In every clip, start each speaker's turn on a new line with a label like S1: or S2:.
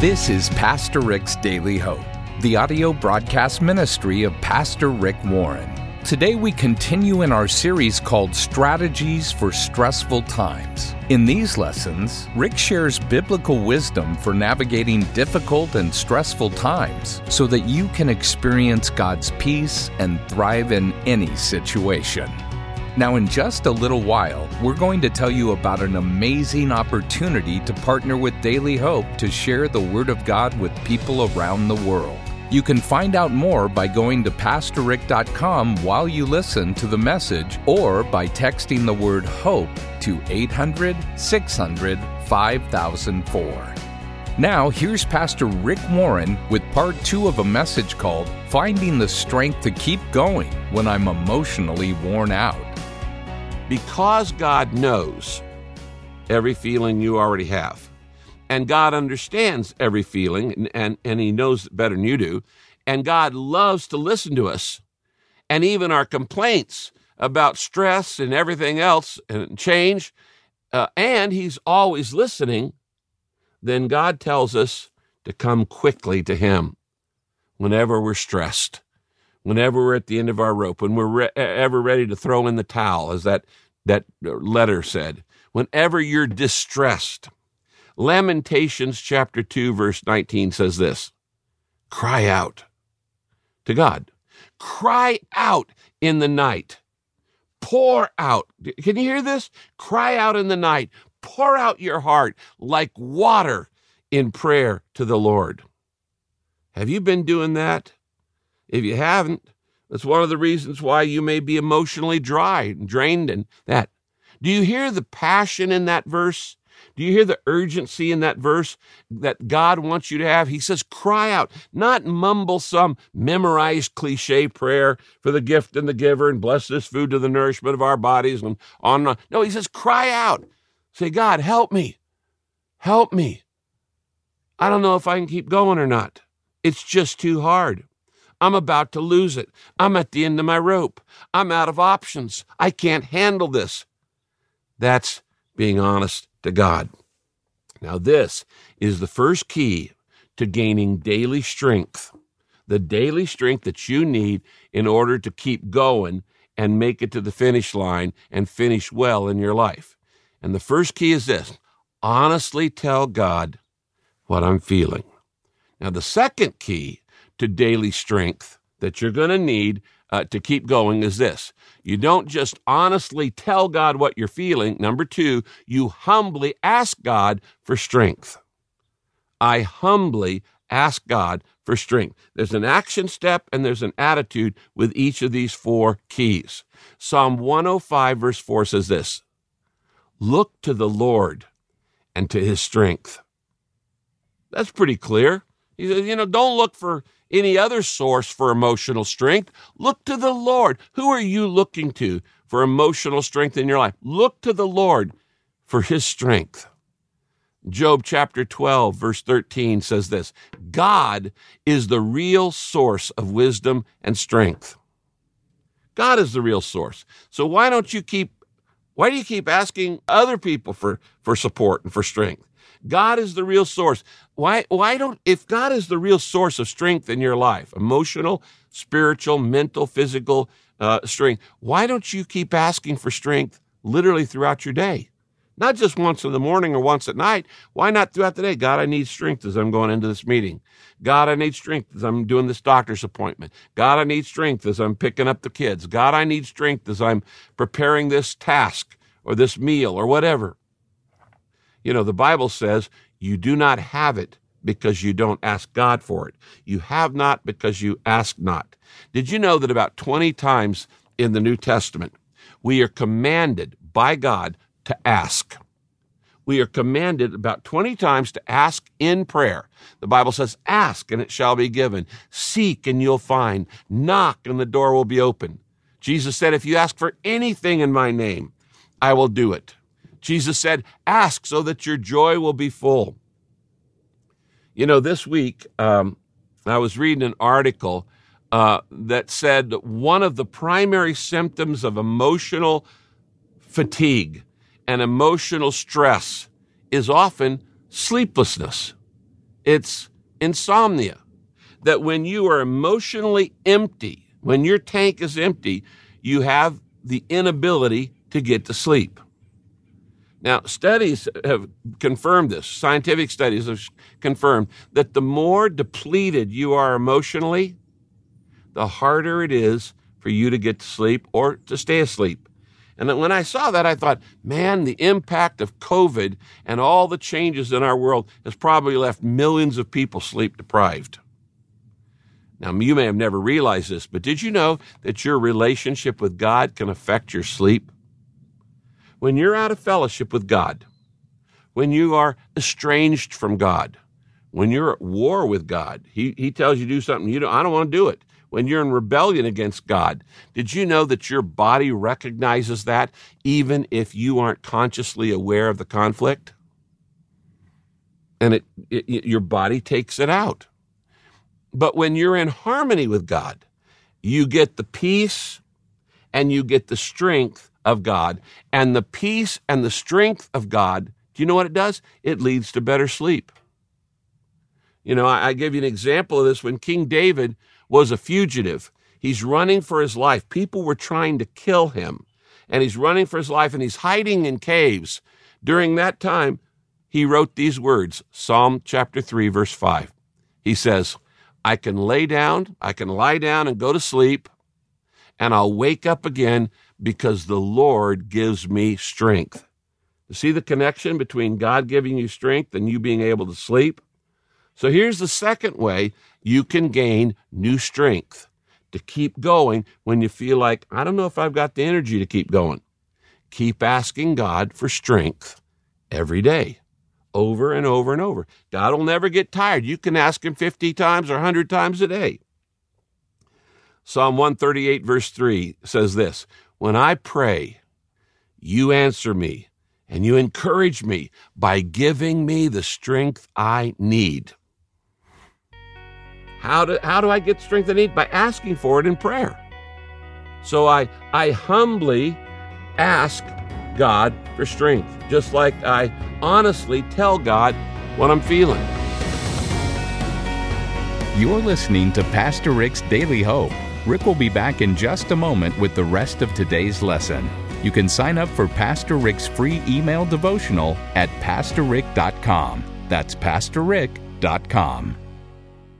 S1: This is Pastor Rick's Daily Hope, the audio broadcast ministry of Pastor Rick Warren. Today we continue in our series called Strategies for Stressful Times. In these lessons, Rick shares biblical wisdom for navigating difficult and stressful times so that you can experience God's peace and thrive in any situation. Now, in just a little while, we're going to tell you about an amazing opportunity to partner with Daily Hope to share the Word of God with people around the world. You can find out more by going to PastorRick.com while you listen to the message or by texting the word HOPE to 800 600 5004. Now, here's Pastor Rick Warren with part two of a message called Finding the Strength to Keep Going When I'm Emotionally Worn Out.
S2: Because God knows every feeling you already have, and God understands every feeling, and, and, and He knows better than you do, and God loves to listen to us, and even our complaints about stress and everything else and change, uh, and He's always listening, then God tells us to come quickly to Him whenever we're stressed whenever we're at the end of our rope, when we're re- ever ready to throw in the towel, as that, that uh, letter said, whenever you're distressed. Lamentations chapter 2, verse 19 says this Cry out to God. Cry out in the night. Pour out. Can you hear this? Cry out in the night. Pour out your heart like water in prayer to the Lord. Have you been doing that? If you haven't, that's one of the reasons why you may be emotionally dry and drained and that. Do you hear the passion in that verse? Do you hear the urgency in that verse that God wants you to have? He says, cry out, not mumble some memorized cliche prayer for the gift and the giver and bless this food to the nourishment of our bodies and on and on. No, he says, cry out. Say, God, help me. Help me. I don't know if I can keep going or not. It's just too hard. I'm about to lose it. I'm at the end of my rope. I'm out of options. I can't handle this. That's being honest to God. Now, this is the first key to gaining daily strength, the daily strength that you need in order to keep going and make it to the finish line and finish well in your life. And the first key is this honestly tell God what I'm feeling. Now, the second key to daily strength that you're going to need uh, to keep going is this. You don't just honestly tell God what you're feeling. Number two, you humbly ask God for strength. I humbly ask God for strength. There's an action step and there's an attitude with each of these four keys. Psalm 105, verse 4 says this Look to the Lord and to his strength. That's pretty clear. He says, you know, don't look for any other source for emotional strength. Look to the Lord. Who are you looking to for emotional strength in your life? Look to the Lord for his strength. Job chapter 12, verse 13 says this God is the real source of wisdom and strength. God is the real source. So why don't you keep why do you keep asking other people for, for support and for strength? God is the real source. Why, why don't, if God is the real source of strength in your life, emotional, spiritual, mental, physical uh, strength, why don't you keep asking for strength literally throughout your day? Not just once in the morning or once at night. Why not throughout the day? God, I need strength as I'm going into this meeting. God, I need strength as I'm doing this doctor's appointment. God, I need strength as I'm picking up the kids. God, I need strength as I'm preparing this task or this meal or whatever. You know, the Bible says you do not have it because you don't ask God for it. You have not because you ask not. Did you know that about 20 times in the New Testament, we are commanded by God to ask? We are commanded about 20 times to ask in prayer. The Bible says, ask and it shall be given. Seek and you'll find. Knock and the door will be open. Jesus said, if you ask for anything in my name, I will do it. Jesus said, Ask so that your joy will be full. You know, this week um, I was reading an article uh, that said one of the primary symptoms of emotional fatigue and emotional stress is often sleeplessness. it's insomnia. That when you are emotionally empty, when your tank is empty, you have the inability to get to sleep. Now, studies have confirmed this. Scientific studies have confirmed that the more depleted you are emotionally, the harder it is for you to get to sleep or to stay asleep. And when I saw that, I thought, man, the impact of COVID and all the changes in our world has probably left millions of people sleep deprived. Now, you may have never realized this, but did you know that your relationship with God can affect your sleep? When you're out of fellowship with God, when you are estranged from God, when you're at war with God, He, he tells you to do something, you don't, I don't want to do it when you're in rebellion against God. Did you know that your body recognizes that even if you aren't consciously aware of the conflict? And it, it, your body takes it out. But when you're in harmony with God, you get the peace and you get the strength of God. And the peace and the strength of God, do you know what it does? It leads to better sleep. You know, I, I give you an example of this when King David was a fugitive. He's running for his life. People were trying to kill him, and he's running for his life and he's hiding in caves. During that time, he wrote these words Psalm chapter 3, verse 5. He says, I can lay down, I can lie down and go to sleep, and I'll wake up again because the Lord gives me strength. See the connection between God giving you strength and you being able to sleep? So here's the second way you can gain new strength to keep going when you feel like, I don't know if I've got the energy to keep going. Keep asking God for strength every day, over and over and over. God will never get tired. You can ask Him 50 times or 100 times a day. Psalm 138, verse 3 says this When I pray, you answer me and you encourage me by giving me the strength I need. How do, how do I get strength I need? By asking for it in prayer. So I, I humbly ask God for strength, just like I honestly tell God what I'm feeling.
S1: You're listening to Pastor Rick's Daily Hope. Rick will be back in just a moment with the rest of today's lesson. You can sign up for Pastor Rick's free email devotional at pastorrick.com. That's pastorrick.com.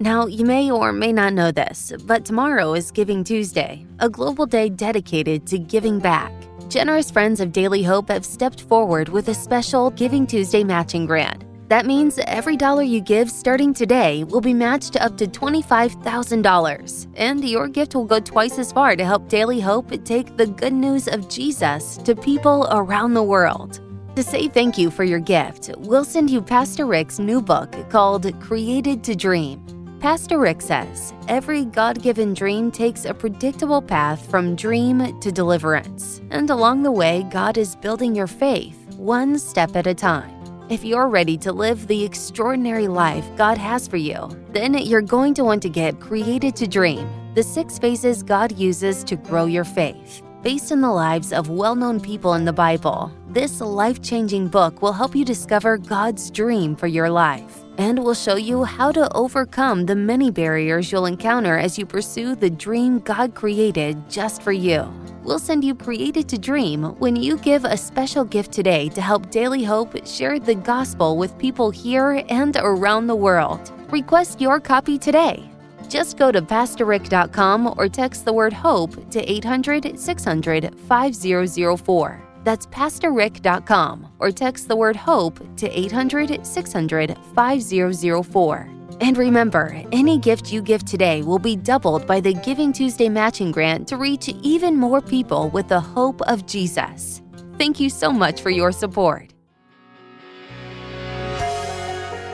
S3: Now, you may or may not know this, but tomorrow is Giving Tuesday, a global day dedicated to giving back. Generous friends of Daily Hope have stepped forward with a special Giving Tuesday matching grant. That means every dollar you give starting today will be matched up to $25,000, and your gift will go twice as far to help Daily Hope take the good news of Jesus to people around the world. To say thank you for your gift, we'll send you Pastor Rick's new book called Created to Dream. Pastor Rick says every God given dream takes a predictable path from dream to deliverance, and along the way, God is building your faith one step at a time. If you're ready to live the extraordinary life God has for you, then you're going to want to get Created to Dream, the six phases God uses to grow your faith. Based on the lives of well known people in the Bible, this life changing book will help you discover God's dream for your life and will show you how to overcome the many barriers you'll encounter as you pursue the dream God created just for you. We'll send you Created to Dream when you give a special gift today to help Daily Hope share the gospel with people here and around the world. Request your copy today. Just go to PastorRick.com or text the word HOPE to 800 600 5004. That's PastorRick.com or text the word HOPE to 800 600 5004. And remember, any gift you give today will be doubled by the Giving Tuesday matching grant to reach even more people with the hope of Jesus. Thank you so much for your support.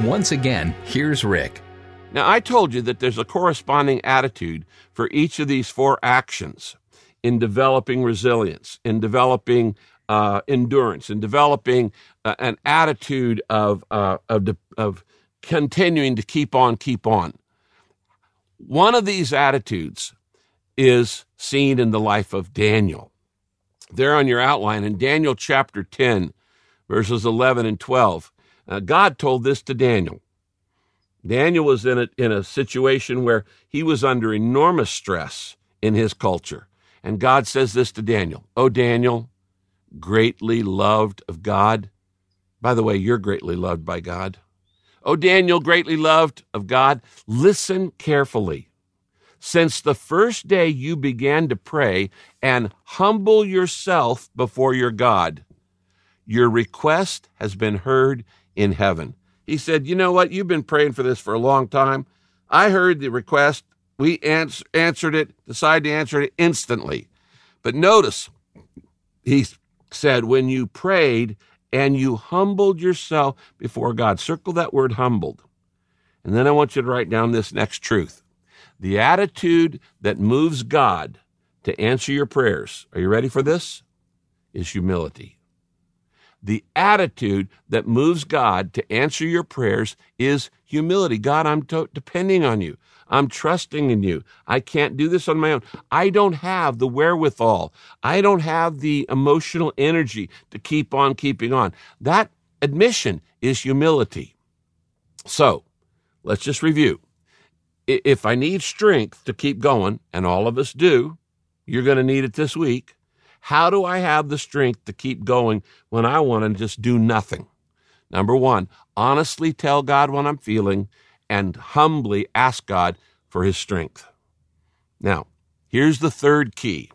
S1: Once again, here's Rick.
S2: Now, I told you that there's a corresponding attitude for each of these four actions in developing resilience, in developing uh, endurance and developing uh, an attitude of, uh, of, de- of continuing to keep on, keep on. One of these attitudes is seen in the life of Daniel. There on your outline in Daniel chapter 10, verses 11 and 12, uh, God told this to Daniel Daniel was in a, in a situation where he was under enormous stress in his culture. And God says this to Daniel Oh, Daniel, greatly loved of God. By the way, you're greatly loved by God. Oh, Daniel, greatly loved of God, listen carefully. Since the first day you began to pray and humble yourself before your God, your request has been heard in heaven. He said, You know what? You've been praying for this for a long time. I heard the request. We ans- answered it, decided to answer it instantly. But notice, he said, when you prayed and you humbled yourself before God, circle that word humbled. And then I want you to write down this next truth. The attitude that moves God to answer your prayers, are you ready for this? Is humility. The attitude that moves God to answer your prayers is humility. God, I'm to- depending on you. I'm trusting in you. I can't do this on my own. I don't have the wherewithal. I don't have the emotional energy to keep on keeping on. That admission is humility. So let's just review. If I need strength to keep going, and all of us do, you're going to need it this week. How do I have the strength to keep going when I want to just do nothing? Number one, honestly tell God what I'm feeling and humbly ask God for his strength. Now, here's the third key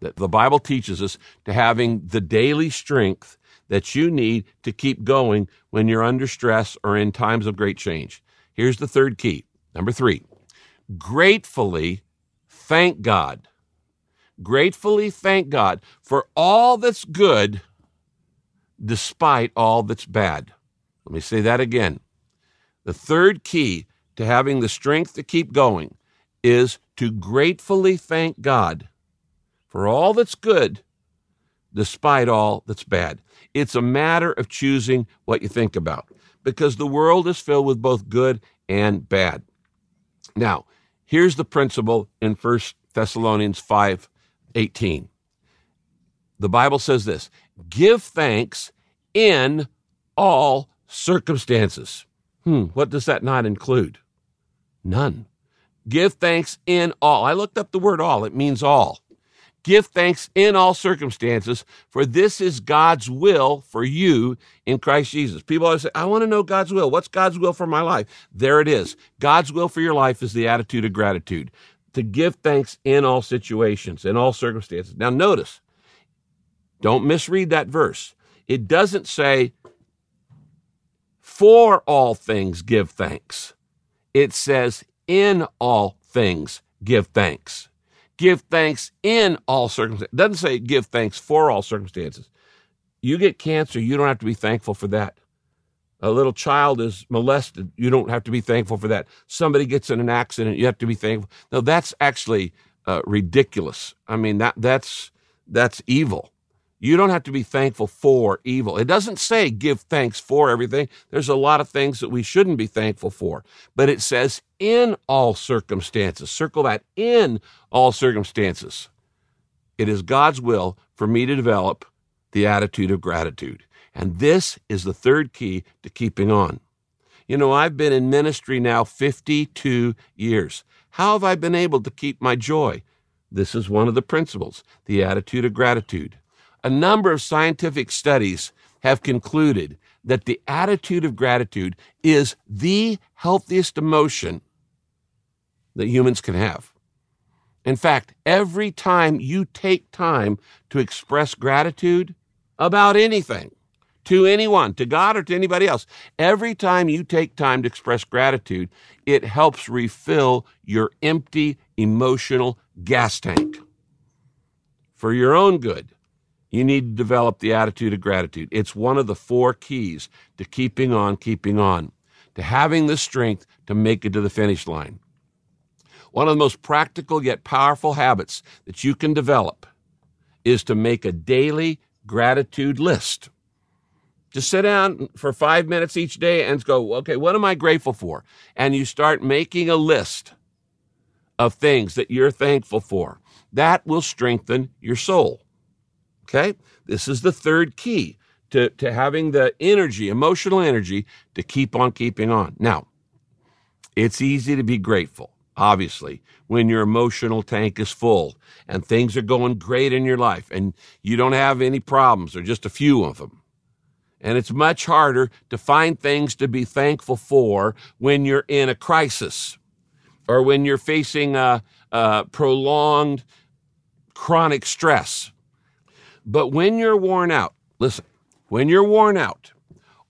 S2: that the Bible teaches us to having the daily strength that you need to keep going when you're under stress or in times of great change. Here's the third key. Number three, gratefully thank God. Gratefully thank God for all that's good despite all that's bad. Let me say that again. The third key to having the strength to keep going is to gratefully thank God for all that's good despite all that's bad. It's a matter of choosing what you think about because the world is filled with both good and bad. Now, here's the principle in 1 Thessalonians 5 18. The Bible says this give thanks in all circumstances. Hmm, what does that not include? None. Give thanks in all. I looked up the word all, it means all. Give thanks in all circumstances, for this is God's will for you in Christ Jesus. People always say, I want to know God's will. What's God's will for my life? There it is. God's will for your life is the attitude of gratitude, to give thanks in all situations, in all circumstances. Now, notice, don't misread that verse. It doesn't say, for all things give thanks. It says, in all things give thanks. Give thanks in all circumstances. It doesn't say give thanks for all circumstances. You get cancer, you don't have to be thankful for that. A little child is molested, you don't have to be thankful for that. Somebody gets in an accident, you have to be thankful. No, that's actually uh, ridiculous. I mean, that that's that's evil. You don't have to be thankful for evil. It doesn't say give thanks for everything. There's a lot of things that we shouldn't be thankful for, but it says in all circumstances. Circle that in all circumstances. It is God's will for me to develop the attitude of gratitude. And this is the third key to keeping on. You know, I've been in ministry now 52 years. How have I been able to keep my joy? This is one of the principles, the attitude of gratitude. A number of scientific studies have concluded that the attitude of gratitude is the healthiest emotion that humans can have. In fact, every time you take time to express gratitude about anything, to anyone, to God or to anybody else, every time you take time to express gratitude, it helps refill your empty emotional gas tank for your own good you need to develop the attitude of gratitude. It's one of the four keys to keeping on, keeping on, to having the strength to make it to the finish line. One of the most practical yet powerful habits that you can develop is to make a daily gratitude list. Just sit down for five minutes each day and go, okay, what am I grateful for? And you start making a list of things that you're thankful for. That will strengthen your soul. Okay? This is the third key to, to having the energy, emotional energy, to keep on keeping on. Now, It's easy to be grateful, obviously, when your emotional tank is full and things are going great in your life and you don't have any problems or just a few of them. And it's much harder to find things to be thankful for when you're in a crisis or when you're facing a, a prolonged chronic stress. But when you're worn out, listen, when you're worn out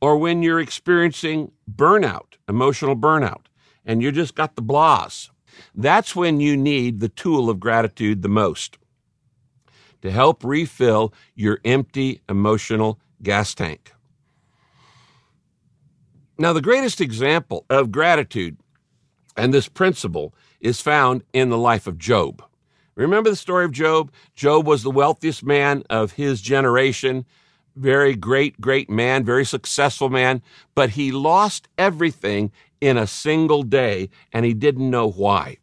S2: or when you're experiencing burnout, emotional burnout, and you just got the blahs, that's when you need the tool of gratitude the most to help refill your empty emotional gas tank. Now, the greatest example of gratitude and this principle is found in the life of Job. Remember the story of Job? Job was the wealthiest man of his generation, very great, great man, very successful man, but he lost everything in a single day and he didn't know why.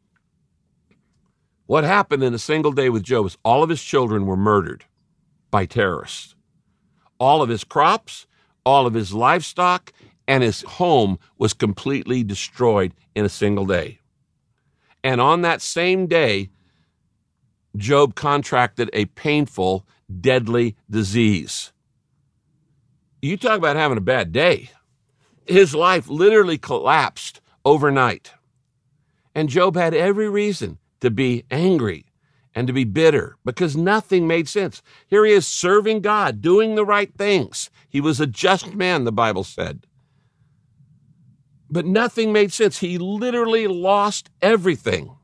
S2: What happened in a single day with Job is all of his children were murdered by terrorists. All of his crops, all of his livestock, and his home was completely destroyed in a single day. And on that same day, Job contracted a painful, deadly disease. You talk about having a bad day. His life literally collapsed overnight. And Job had every reason to be angry and to be bitter because nothing made sense. Here he is serving God, doing the right things. He was a just man, the Bible said. But nothing made sense. He literally lost everything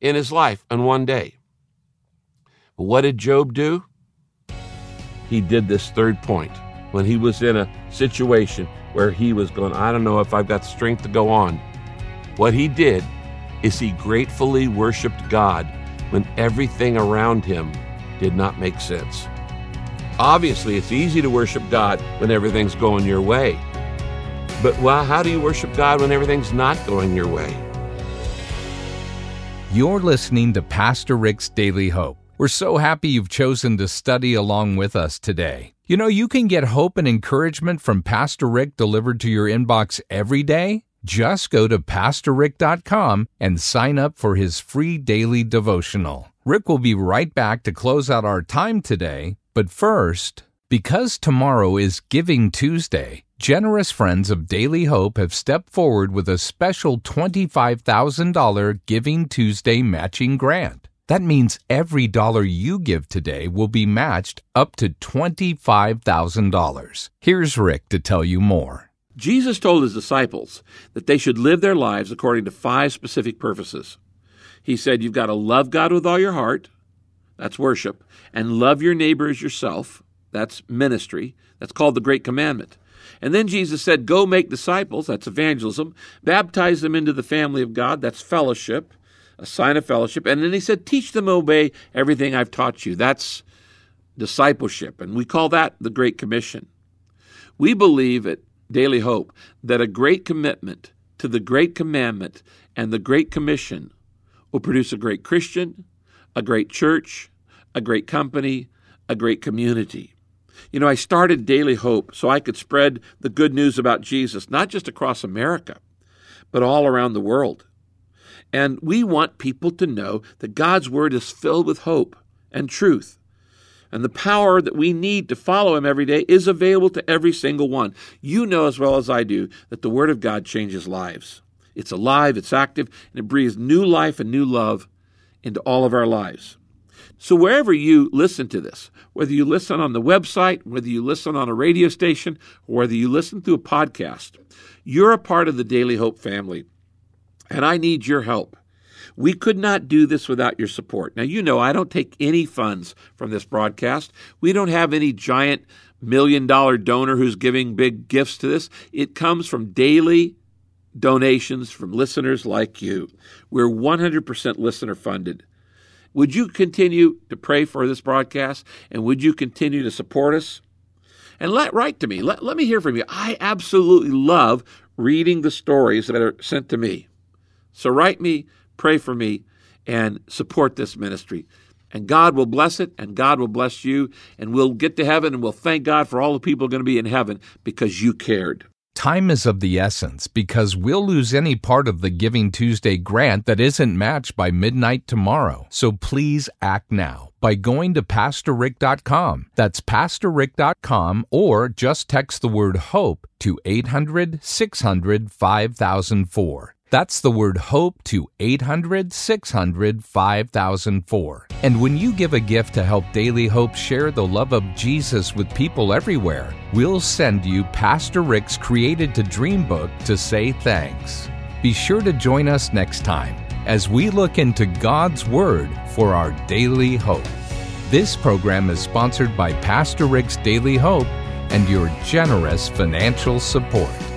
S2: in his life in one day. What did Job do? He did this third point when he was in a situation where he was going, I don't know if I've got strength to go on. What he did is he gratefully worshiped God when everything around him did not make sense. Obviously, it's easy to worship God when everything's going your way. But well, how do you worship God when everything's not going your way?
S1: You're listening to Pastor Rick's Daily Hope. We're so happy you've chosen to study along with us today. You know, you can get hope and encouragement from Pastor Rick delivered to your inbox every day. Just go to PastorRick.com and sign up for his free daily devotional. Rick will be right back to close out our time today. But first, because tomorrow is Giving Tuesday, generous friends of Daily Hope have stepped forward with a special $25,000 Giving Tuesday matching grant. That means every dollar you give today will be matched up to $25,000. Here's Rick to tell you more.
S2: Jesus told his disciples that they should live their lives according to five specific purposes. He said, You've got to love God with all your heart, that's worship, and love your neighbor as yourself, that's ministry, that's called the Great Commandment. And then Jesus said, Go make disciples, that's evangelism, baptize them into the family of God, that's fellowship, a sign of fellowship. And then he said, Teach them obey everything I've taught you. That's discipleship. And we call that the Great Commission. We believe at Daily Hope that a great commitment to the Great Commandment and the Great Commission will produce a great Christian, a great church, a great company, a great community. You know, I started Daily Hope so I could spread the good news about Jesus, not just across America, but all around the world. And we want people to know that God's Word is filled with hope and truth. And the power that we need to follow Him every day is available to every single one. You know as well as I do that the Word of God changes lives. It's alive, it's active, and it breathes new life and new love into all of our lives. So, wherever you listen to this, whether you listen on the website, whether you listen on a radio station, or whether you listen through a podcast, you're a part of the Daily Hope family. And I need your help. We could not do this without your support. Now, you know, I don't take any funds from this broadcast. We don't have any giant million dollar donor who's giving big gifts to this. It comes from daily donations from listeners like you. We're 100% listener funded. Would you continue to pray for this broadcast and would you continue to support us? And let write to me. Let, let me hear from you. I absolutely love reading the stories that are sent to me. So write me, pray for me, and support this ministry. And God will bless it, and God will bless you, and we'll get to heaven, and we'll thank God for all the people going to be in heaven because you cared.
S1: Time is of the essence because we'll lose any part of the Giving Tuesday grant that isn't matched by midnight tomorrow. So please act now by going to PastorRick.com. That's PastorRick.com or just text the word HOPE to 800 600 5004. That's the word HOPE to 800 600 5004. And when you give a gift to help Daily Hope share the love of Jesus with people everywhere, we'll send you Pastor Rick's Created to Dream book to say thanks. Be sure to join us next time as we look into God's Word for our daily hope. This program is sponsored by Pastor Rick's Daily Hope and your generous financial support.